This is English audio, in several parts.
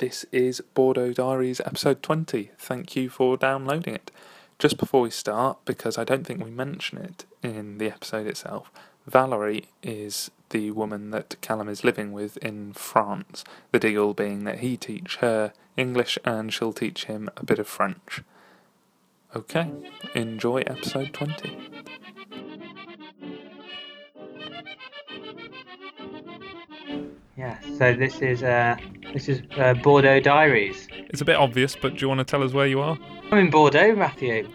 This is Bordeaux Diaries episode 20. Thank you for downloading it. Just before we start, because I don't think we mention it in the episode itself, Valerie is the woman that Callum is living with in France. The deal being that he teach her English and she'll teach him a bit of French. Okay, enjoy episode 20. Yeah, so this is uh, this is uh, Bordeaux Diaries. It's a bit obvious, but do you want to tell us where you are? I'm in Bordeaux, Matthew.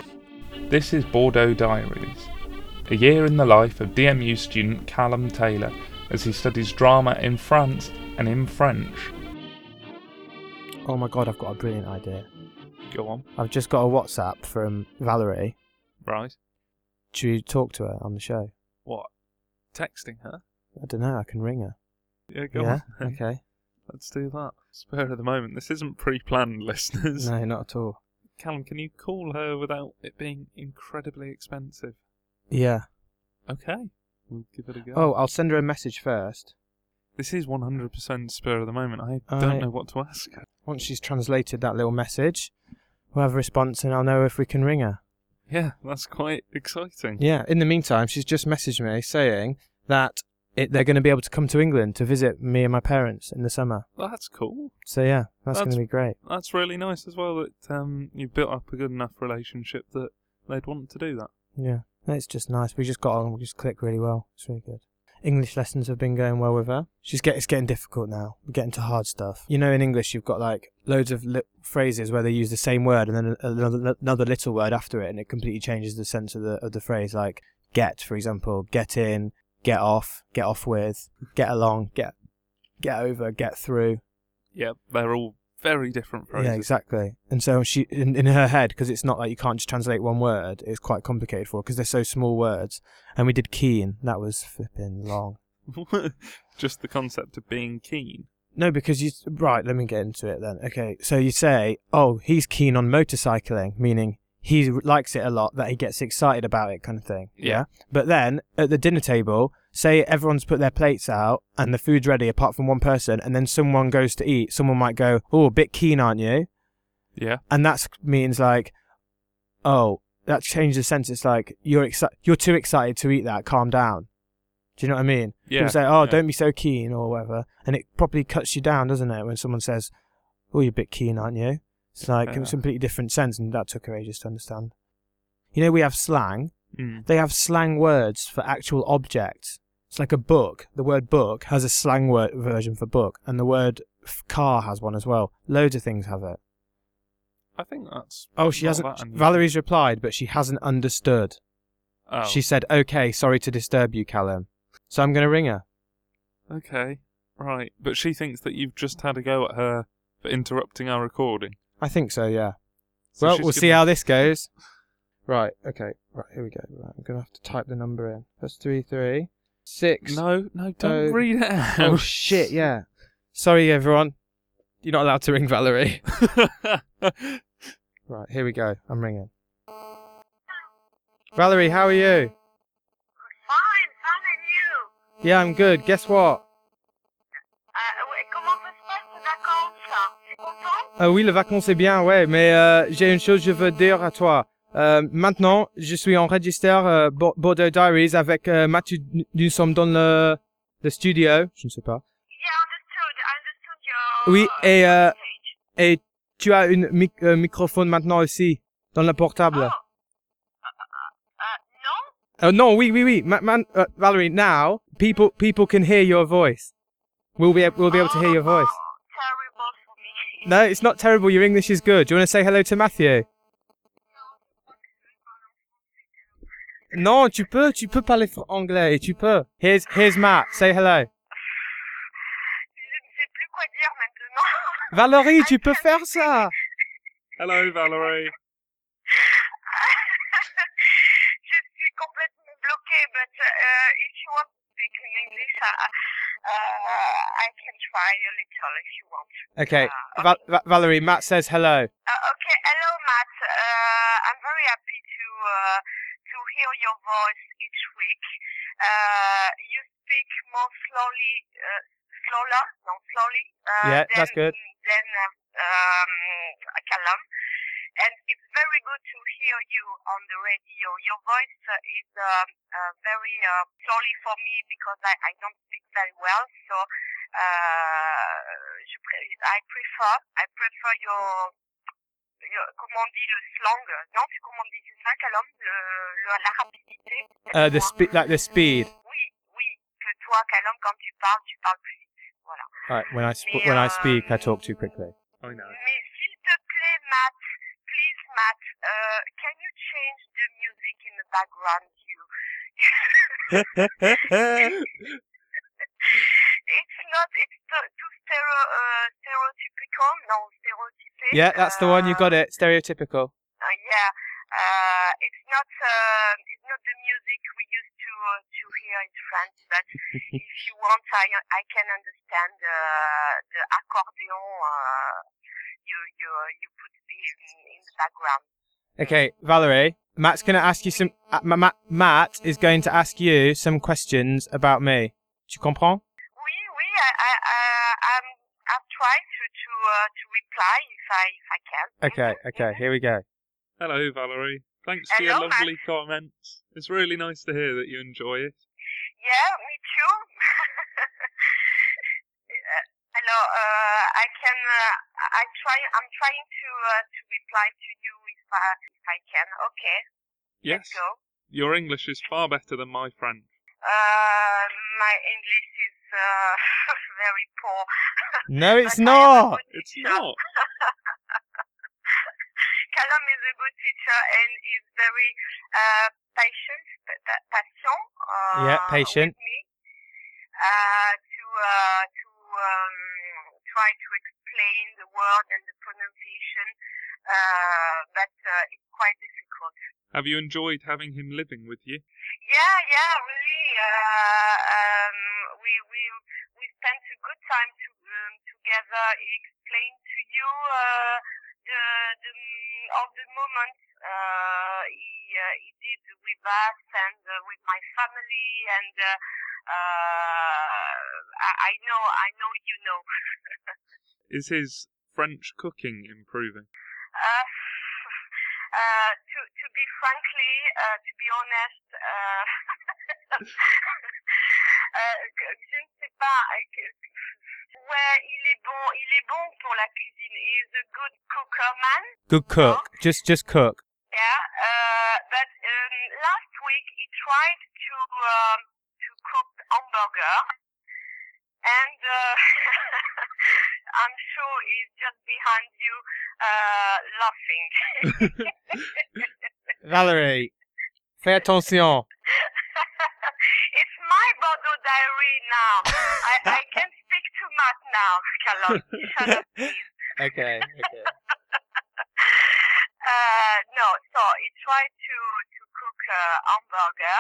This is Bordeaux Diaries, a year in the life of DMU student Callum Taylor as he studies drama in France and in French. Oh my god, I've got a brilliant idea. Go on. I've just got a WhatsApp from Valerie. Right. Should we talk to her on the show? What? Texting her? I don't know, I can ring her. Yeah, go yeah? on. Okay. Let's do that. Spur of the moment. This isn't pre planned, listeners. No, not at all. Callum, can you call her without it being incredibly expensive? Yeah. Okay. We'll give it a go. Oh, I'll send her a message first. This is 100% spur of the moment. I I- don't know what to ask her. Once she's translated that little message, we'll have a response and I'll know if we can ring her. Yeah, that's quite exciting. Yeah, in the meantime, she's just messaged me saying that it, they're going to be able to come to England to visit me and my parents in the summer. That's cool. So yeah, that's, going to be great. That's really nice as well that um, you built up a good enough relationship that they'd want to do that. Yeah, it's just nice. We just got on. We just clicked really well. It's really good. English lessons have been going well with her. She's get it's getting difficult now. We're getting to hard stuff. You know, in English, you've got like loads of li- phrases where they use the same word and then another another little word after it, and it completely changes the sense of the of the phrase. Like get, for example, get in, get off, get off with, get along, get get over, get through. Yeah, they're all very different phrases. Yeah, exactly. And so she, in, in her head, because it's not like you can't just translate one word, it's quite complicated for her because they're so small words. And we did keen, that was flipping long. Just the concept of being keen. No, because you, right, let me get into it then. Okay, so you say, oh, he's keen on motorcycling, meaning he likes it a lot, that he gets excited about it, kind of thing. Yeah. But then at the dinner table, say everyone's put their plates out and the food's ready apart from one person, and then someone goes to eat, someone might go, oh, a bit keen, aren't you? Yeah. and that means like, oh, that changes the sense. It's like you're exci- you're too excited to eat that. Calm down. Do you know what I mean? Yeah. People say, oh, yeah. don't be so keen or whatever, and it probably cuts you down, doesn't it? When someone says, oh, you're a bit keen, aren't you? It's like Yeah. it's a completely different sense, and that took her ages to understand. You know, we have slang. Mm. They have slang words for actual objects. It's like a book. The word book has a slang word version for book, and the word f- car has one as well. Loads of things have it. I think that's. Oh, she hasn't. Valerie's replied, but she hasn't understood. Oh, She said, "Okay, sorry to disturb you, Callum." So I'm going to ring her. okay. Right. But she thinks that you've just had a go at her for interrupting our recording. I think so. Yeah. So well, we'll see how this goes. Right. Okay. Right. Here we go. Right. I'm going to have to type the number in. Plus three three six. No, no, don't Oh. read it out. Oh shit. Yeah. Sorry, everyone. You're not allowed to ring Valerie. right. Here we go. I'm ringing. Valerie, how are you? Fine, fine, and you? Yeah, I'm good. Guess what? Euh, ouais, comment ça se passe tes vacances là T'es content Ah oui, les vacances c'est bien, ouais, mais euh, j'ai une chose que je veux dire à toi. Euh, maintenant, je suis en registre euh, Bo- Bordeaux Diaries avec euh, Mathieu. Nous sommes dans le, le studio. Je ne sais pas. Yeah, understood, I understood your Oui, et, euh. Et tu as un mic- euh, microphone maintenant aussi dans le portable. Oh. Uh, uh, non? Oh non, oui, oui, oui. Ma- man, uh, Valerie, now people people can hear your voice. We'll be we'll be able to hear your voice. Oh, terrible for me. No, it's not terrible. Your English is good. Do you want to say hello to Matthew? Non, tu peux, tu peux parler fr- anglais, tu peux. Here's, here's Matt. Say hello. Je ne sais plus quoi dire maintenant. Valérie, tu peux faire ça. Hello, Valerie. je suis complètement bloquée, but uh, if you want to speak in English, I, uh, I can try a little if you want. Okay, Uh, Va- Va- Valerie, Matt says hello. Uh, okay, hello, Matt. Uh, I'm very happy to uh, to hear your voice each week. Uh, you speak more slowly, uh, slower, no, slowly. Uh, Yeah, than, that's good. Than uh, um, Callum, and it's very good to hear you on the radio. Your voice uh, is um, uh, very uh, slowly for me because I, I don't speak very well. So uh, I prefer I prefer your comment on dit le slang Non, c'est comment on dit c'est ça, Callum le, le, La rapidité. Uh, the speed, like the speed. Oui, oui. Que toi, Callum, quand tu parles, tu parles plus vite. Voilà. Right, when I sp- when I speak, I talk too quickly. I know. Mais s'il te plaît, Matt, please, Matt, uh, can you change the music in the background? You, it's not, it's too, too stereo, uh, stereotypical. No, stereotypic. Yeah, that's the one. You got it. Stereotypical. Uh, yeah, uh, it's not, uh, it's not the music we used to uh, to hear in France. But if you want, I I can understand the the accordion. Uh, you you you put in, in the background. Okay, Valerie. Matt's gonna ask you some. Uh, Ma- Ma- Matt is going to ask you some questions about me. Tu comprends? Oui, oui, I, I, I, I'm, I've to to uh, to reply if I if I can. Okay, okay. Here we go. Hello, Valerie. Thanks for your Hello, Matt. lovely comments. It's really nice to hear that you enjoy it. Yeah, me too. Uh, Hello, uh, I can. Uh, I try. I'm trying to uh, to reply to you if I if I can. Okay, Yes, let's go. your English is far better than my French. Uh, my English is uh, very poor. No, it's But I am a not. It's teacher. not. Callum is a good teacher and is very uh, patient, pa- pa- patient. Uh, Yeah, patient. With me, uh, to uh, to um, try to explain the word and the pronunciation, uh, but uh, it's quite difficult. Have you enjoyed having him living with you? Yeah, yeah, really. Uh, um, good time to, um, together. He explained to you uh, the the of the moments uh, he uh, he did with us and uh, with my family, and uh, uh, I, I know I know you know. Is his French cooking improving? Uh, uh, to to be frankly, uh, to be honest, uh, euh, je ne sais pas. Ouais, il est bon, il est bon pour la cuisine. He is a good cooker man. Good cook. Just, just cook. Yeah, uh, but um, last week he tried to um, to cook hamburger, and uh, I'm sure he's just behind you uh, laughing. Valerie, fais attention. Callum. Shut up, please. Okay, okay. Uh, no, so he tried to to cook uh, hamburger.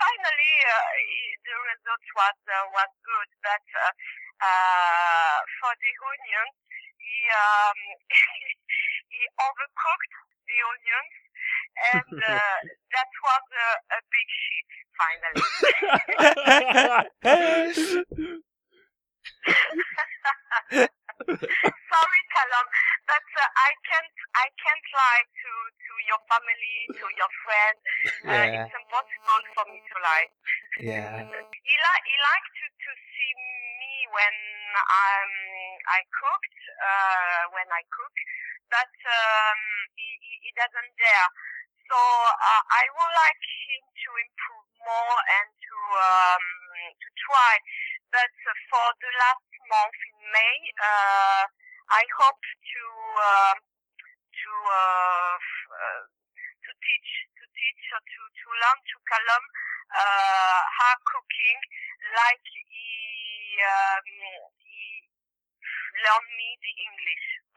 Finally, uh, he- the result was uh, was good, but uh, uh, for the onions, he um, he overcooked the onions, and uh, that was a big shit. Finally. Sorry, Callum, but uh, I can't I can't lie to to your family, to your friends. Uh, Yeah. It's impossible for me to lie. yeah. He like he liked to to see me when um I cooked uh when I cook, but um he he, he doesn't dare. So uh, I would like him to improve more and to um to try. But for the last month in May, uh, I hope to uh, to uh, uh, to teach to teach or to to learn to Callum uh, how cooking like he um, he learned me the English.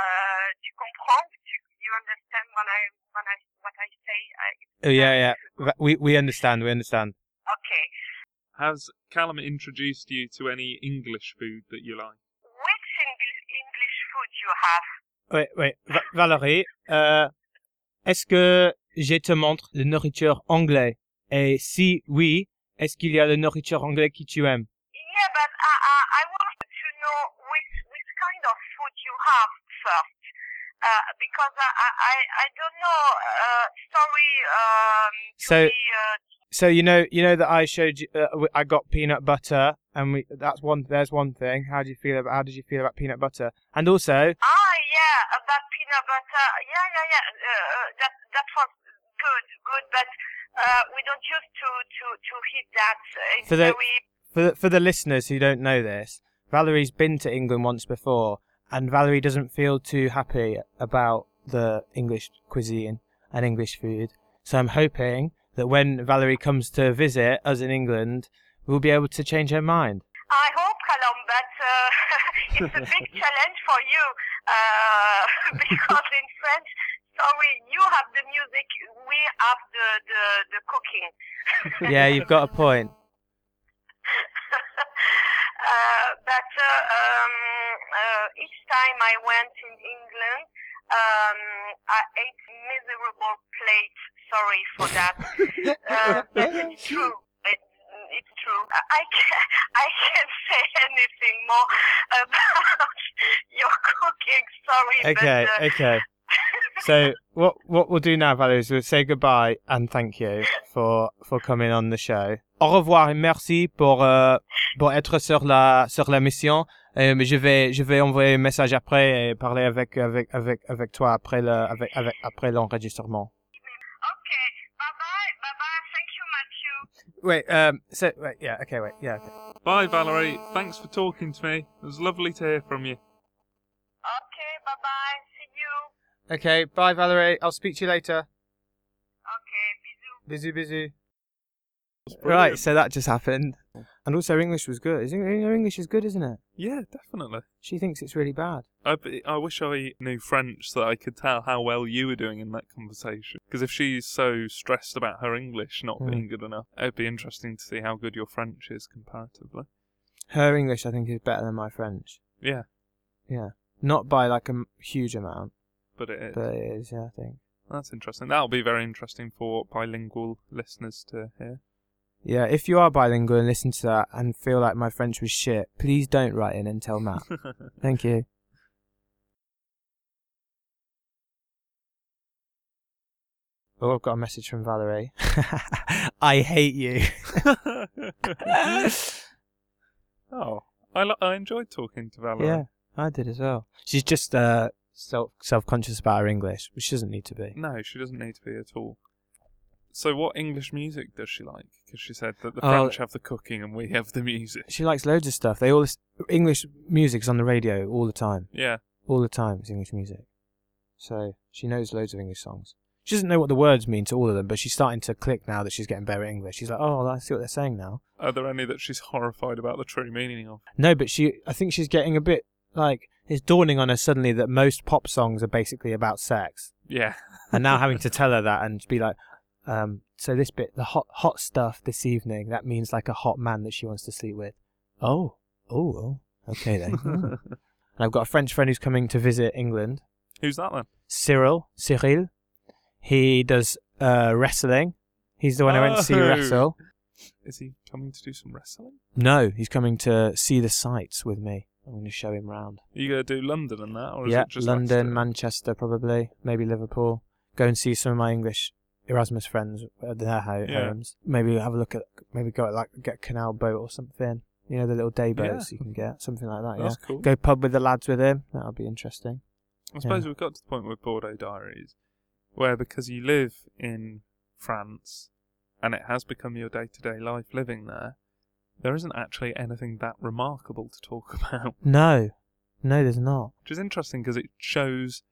uh, tu comprends? Tu, you understand when I when I what I say? I, Oh, yeah, yeah. We, we understand, we understand. okay. Has Callum introduced you to any English food that you like? Which English English food you have? Oui, oui. Va- Valérie, euh, est-ce que je te montre la nourriture anglaise? Et si oui, est-ce qu'il y a la nourriture anglaise que tu aimes? Yeah, but I, I, I want to know which which kind of food have first. Uh, because I, I, I- I don't know, uh, sorry, um, to So- be, uh, So you know, you know that I showed you. Uh, I got peanut butter, and we. That's one. There's one thing. How do you feel about? How did you feel about peanut butter? And also, Ah, yeah, about peanut butter. Yeah, yeah, yeah. Uh, uh, that that was good, good. But uh, we don't use to to to eat that. It's For the- very. for the, for the listeners who don't know this, Valerie's been to England once before, and Valerie doesn't feel too happy about the English cuisine and English food. So I'm hoping that when Valerie comes to visit us in England, we'll be able to change her mind. I hope, Callum, but uh, it's a big challenge for you uh, because in French, sorry, you have the music, we have the the, the cooking. Yeah, you've got a point. uh, but uh, um, uh, each time I went in England, um, I ate miserable plate. Sorry for that. uh, it's true. It, it's true. I, I can't, I can't say anything more about your cooking. Sorry. Okay, But, uh, okay. So what what we'll do now, Valerie, is we'll say goodbye and thank you for for coming on the show. Au revoir et merci pour euh, pour être sur la sur la mission. Euh, mais je vais je vais envoyer un message après et parler avec avec avec avec toi après le avec avec après l'enregistrement. okay. Bye bye. Bye bye. Thank you, Matthew. Wait, um, so wait, yeah, okay, wait, yeah. Okay. Bye, Valerie. Thanks for talking to me. It was lovely to hear from you. Okay. Bye bye. See you. Okay, bye, Valerie. I'll speak to you later. Okay. Bisous. Busy, busy. It was Right, so that just happened, and also her English was good. Isn't her English is good, isn't it? Yeah, definitely. She thinks it's really bad. I, I wish I knew French so that I could tell how well you were doing in that conversation. Because if she's so stressed about her English not Hmm. being good enough, it'd be interesting to see how good your French is comparatively. Her English, I think, is better than my French. Yeah, Yeah, not by like a m- huge amount, but it is. but it is. Yeah, I think. That's interesting. That'll be very interesting for bilingual listeners to hear. Yeah, if you are bilingual and listen to that and feel like my French was shit, please don't write in and tell Matt. Thank you. Oh, I've got a message from Valerie. I hate you. oh, I, li- I enjoyed talking to Valerie. yeah, I did as well. She's just uh, self self conscious about her English, which she doesn't need to be. No, she doesn't need to be at all. So, what English music does she like? Because she said that the Oh. French have the cooking and we have the music. She likes loads of stuff. They all lis- English music's on the radio all the time. Yeah, All the time, it's English music. So she knows loads of English songs. She doesn't know what the words mean to all of them, but she's starting to click now that she's getting better at English. She's like, oh, I see what they're saying now. are there any that she's horrified about the true meaning of? No, but she, I think she's getting a bit like it's dawning on her suddenly that most pop songs are basically about sex, Yeah, and now having to tell her that and be like, um, so this bit, the hot hot stuff this evening, that means like a hot man that she wants to sleep with. Oh, oh, oh. okay then. And I've got a French friend who's coming to visit England. who's that then? Cyril, Cyril. He does uh, wrestling. He's the one I went to see Oh. wrestle. Is he coming to do some wrestling? No, he's coming to see the sights with me. I'm going to show him round. Are you going to do London and that, or is yeah, it just London, Leicester? Manchester, probably, maybe Liverpool. Go and see some of my English Erasmus friends at their ho- Yeah. homes. Maybe have a look at, maybe go like get a canal boat or something. You know the little day Yeah. boats you can get, something like that. That's yeah, cool. go pub with the lads with him. That'll be interesting. I suppose we've got to the point with Bordeaux Diaries where because you live in France and it has become your day to day life living there, there isn't actually anything that remarkable to talk about. No, no, there's not. Which is interesting because it shows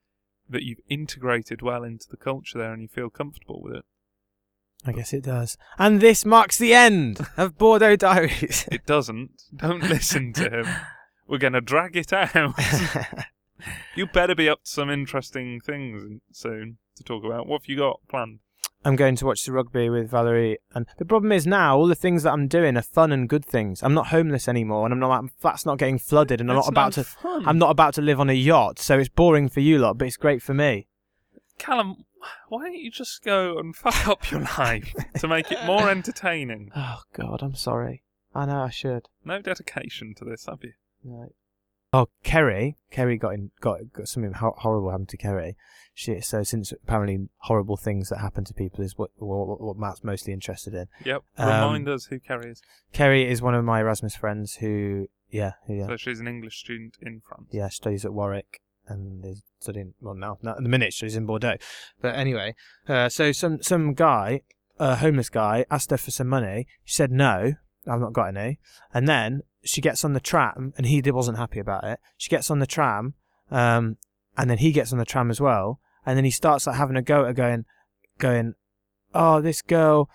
that you've integrated well into the culture there and you feel comfortable with it. I guess it does. And this marks the end of Bordeaux Diaries. It doesn't. Don't listen to him. We're going to drag it out. you better be up to some interesting things soon to talk about. What have you got planned? I'm going to watch the rugby with Valerie, and the problem is now all the things that I'm doing are fun and good things. I'm not homeless anymore, and I'm not my flat's not getting flooded, and I'm It's not about to. fun. I'm not about to live on a yacht, so it's boring for you lot, but it's great for me. Callum, why don't you just go and fuck up your life to make it more entertaining? Oh God, I'm sorry. I know I should. No dedication to this, have you? No. Oh, Kerry, Kerry got in, got, got something ho- horrible happened to Kerry. She, so since apparently horrible things that happen to people is what what, what Matt's mostly interested in. Yep. Um, Remind us who Kerry is. Kerry is one of my Erasmus friends who, yeah, who, yeah, So she's an English student in France. yeah, she studies at Warwick and is studying. Well, now, now at the minute she's in Bordeaux. But anyway, uh, so some some guy, a homeless guy, asked her for some money. She said no, I've not got any. And then she gets on the tram, and he wasn't happy about it. She gets on the tram, um, and then he gets on the tram as well. And then he starts like having a go at going, going, oh, this girl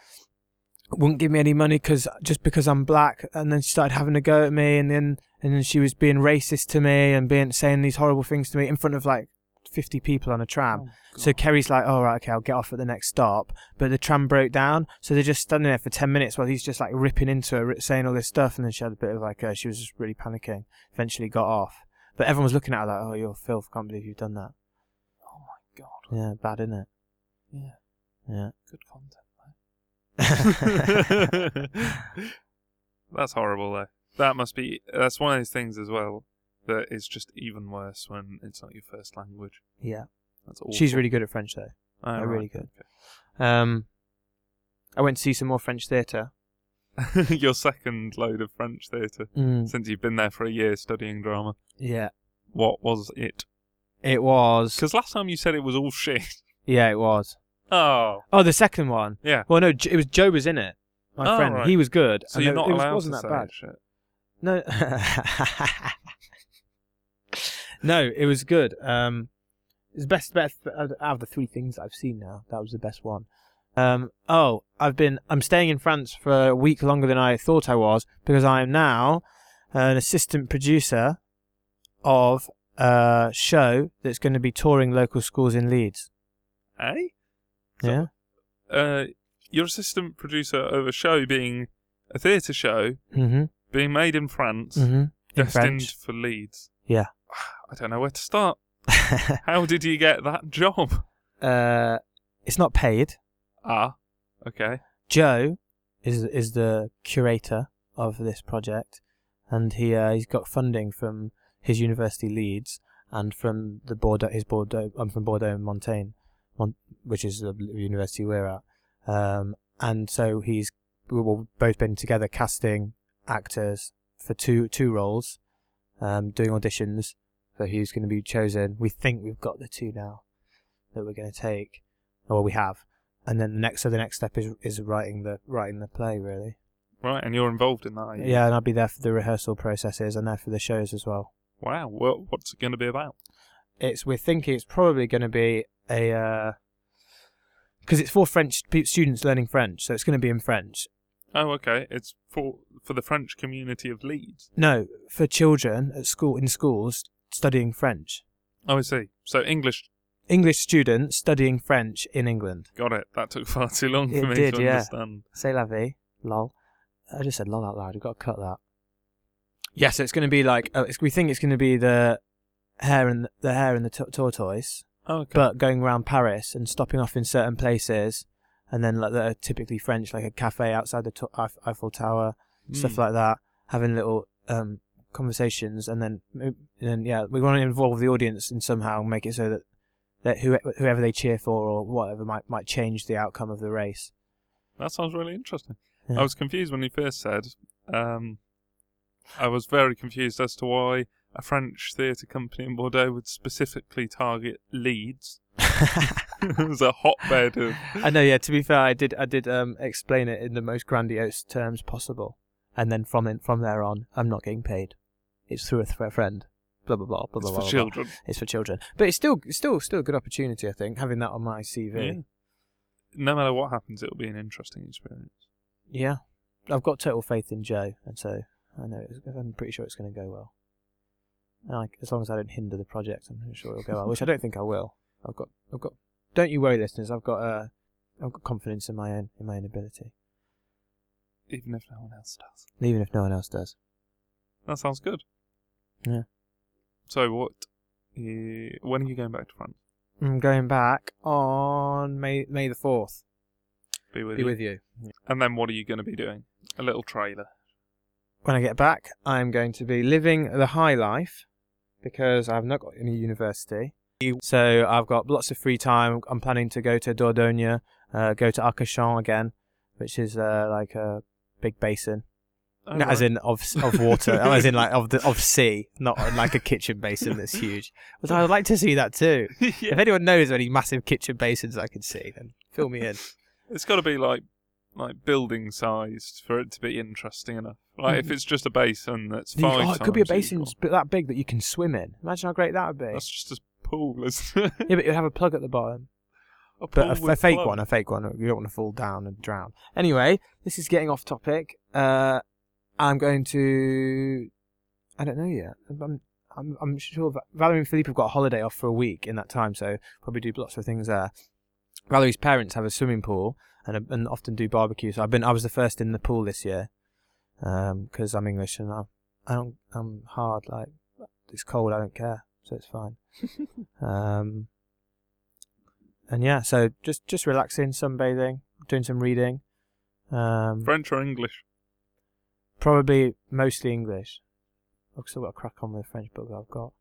wouldn't give me any money because just because I'm black. And then she started having a go at me, and then and then she was being racist to me and being saying these horrible things to me in front of like 50 people on a tram. Oh, So Kerry's like, "Oh right, okay, I'll get off at the next stop." But the tram broke down, so they're just standing there for ten minutes while he's just like ripping into her, saying all this stuff, and then she had a bit of like, uh, she was just really panicking. Eventually got off, but everyone was looking at her like, "Oh, you're filth! Can't believe you've done that." Oh my god. Yeah, bad, isn't it? Yeah. Yeah. Good content, mate. that's horrible, though. That must be. That's one of those things as well that is just even worse when it's not your first language. yeah. That's awful. She's really good at French though. Oh, right, really good. Um, I went to see some more French theatre. your second load of French theatre Mm, since you've been there for a year studying drama. yeah, What was it? it was. Because last time you said it was all shit. Yeah, it was. Oh, Oh, the second one. yeah. Well, no, it was Joe was in it. My Oh, friend, right. he was good. So and you're it- not it was, allowed wasn't to that say bad. shit. No, no, it was good. Um, it's the best, best out of the three things I've seen now. That was the best one. Um, oh, I've been. I'm staying in France for a week longer than I thought I was because I am now an assistant producer of a show that's going to be touring local schools in Leeds. Eh? So- Yeah. Uh, you're assistant producer of a show being a theatre show Mm-hmm. being made in France, Mm-hmm. In destined French. for Leeds. Yeah. I don't know where to start. How did you get that job? uh, it's not paid. Ah, okay. Joe is is the curator of this project, and he uh, he's got funding from his university Leeds and from the Bordeaux his Bordeaux I'm from Bordeaux and Montaigne, Mon- which is the university we're at. Um, and so he's we've both been together casting actors for two two roles, um, doing auditions. So who's going to be chosen. We think we've got the two now that we're going to take, or we have and then the next so the next step is is writing the writing the play really Right, and you're involved in that. Are you? yeah and i'll be there for the rehearsal processes and there for the shows as well Wow. Well, what's it going to be about? it's we're thinking it's probably going to be a because it's for french students learning french so it's going to be in french Oh, okay. It's for for the French community of Leeds. no for children at school in schools studying french Oh, I see. So English. english students studying french in england Got it. That took far too long It for me did, to yeah. understand. Say la vie, lol. I just said lol out loud. We've got to cut that. Yeah, so it's going to be like uh, it's, we think it's going to be the hare and the hare and the t- tortoise, Oh, okay. but going around Paris and stopping off in certain places, and then like that are typically French, like a cafe outside the to- Eiffel Tower, stuff Mm. like that, having little um, conversations, and then and then yeah, we want to involve the audience in somehow, make it so that that who, whoever they cheer for or whatever might might change the outcome of the race. That sounds really interesting. Yeah. I was confused when you first said. Um, I was very confused as to why a French theatre company in Bordeaux would specifically target Leeds. it was a hotbed of. I know. Yeah. To be fair, I did. I did um, explain it in the most grandiose terms possible, and then from in, from there on, I'm not getting paid. It's through a, through a friend. Blah blah blah blah It's blah. for blah, blah. children. It's for children, but it's still still still a good opportunity. I think having that on my CV. Yeah. No matter what happens, it'll be an interesting experience. Yeah, I've got total faith in Joe, and so I know I'm pretty sure it's going to go well. I, as long as I don't hinder the project, I'm sure it'll go well. Which I don't think I will. I've got I've got. Don't you worry, listeners. I've got uh, I've got confidence in my own in my own ability, Even if no one else does. even if no one else does. That sounds good. Yeah. So what? eh, when are you going back to France? I'm going back on May May the fourth. Be with Be you. with you. And then what are you going to be doing? A little trailer. When I get back, I'm going to be living the high life because I've not got any university. So I've got lots of free time. I'm planning to go to Dordogne, uh, go to Arcachon again, which is uh, like a big basin. Oh, No, as right. in of of water, as in like of the of sea, not like a kitchen basin that's huge. But I'd like to see that too. If anyone knows of any massive kitchen basins I can see, then fill me in. It's got to be like like building sized for it to be interesting enough. Like if it's just a basin that's five oh, it could be a basin equal, that big that you can swim in. Imagine how great that would be. That's just a pool? Yeah, but you'd have a plug at the bottom. A But a, a fake plug. one, a fake one. You don't want to fall down and drown. Anyway, this is getting off topic. Uh, I'm going to. I don't know yet. I'm, I'm, I'm sure Va- Valerie and Philippe have got a holiday off for a week in that time, so probably do lots of things there. Valerie's parents have a swimming pool and and often do barbecue. So I've been. I was the first in the pool this year because I'm English and I'm I don't I'm hard. Like it's cold, I don't care, so it's fine. um, and yeah, so just just relaxing, sunbathing, doing some reading. Um, French or English? probably mostly English. I've still got to crack on with the French book that I've got.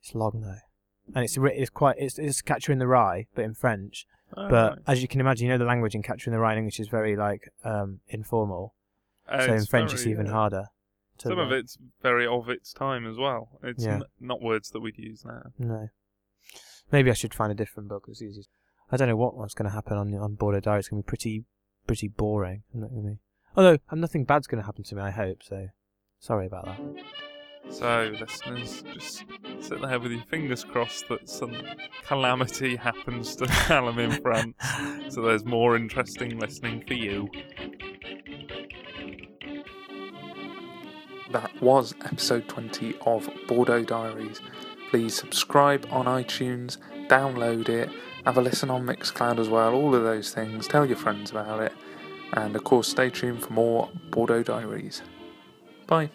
It's long though, and it's it's quite it's it's Catcher in the Rye, but in French. Oh, but right. as you can imagine, you know the language in Catcher in the Rye in English is very like um informal. Uh, so in French, it's even uh, harder. To Some of it's very of its time as well. It's Yeah. n- not words that we'd use now. No. Maybe I should find a different book. It's easy. I don't know what what's going to happen on on Bordeaux Diary. It's going to be pretty pretty boring. I'm not gonna be. Although um, nothing bad's going to happen to me. I hope so. Sorry about that. So, listeners, just sit there with your fingers crossed that some calamity happens to Callum in France, so there's more interesting listening for you. That was episode 20 of Bordeaux Diaries. Please subscribe on iTunes, download it, have a listen on Mixcloud as well, all of those things. Tell your friends about it. And of course, stay tuned for more Bordeaux Diaries. Bye.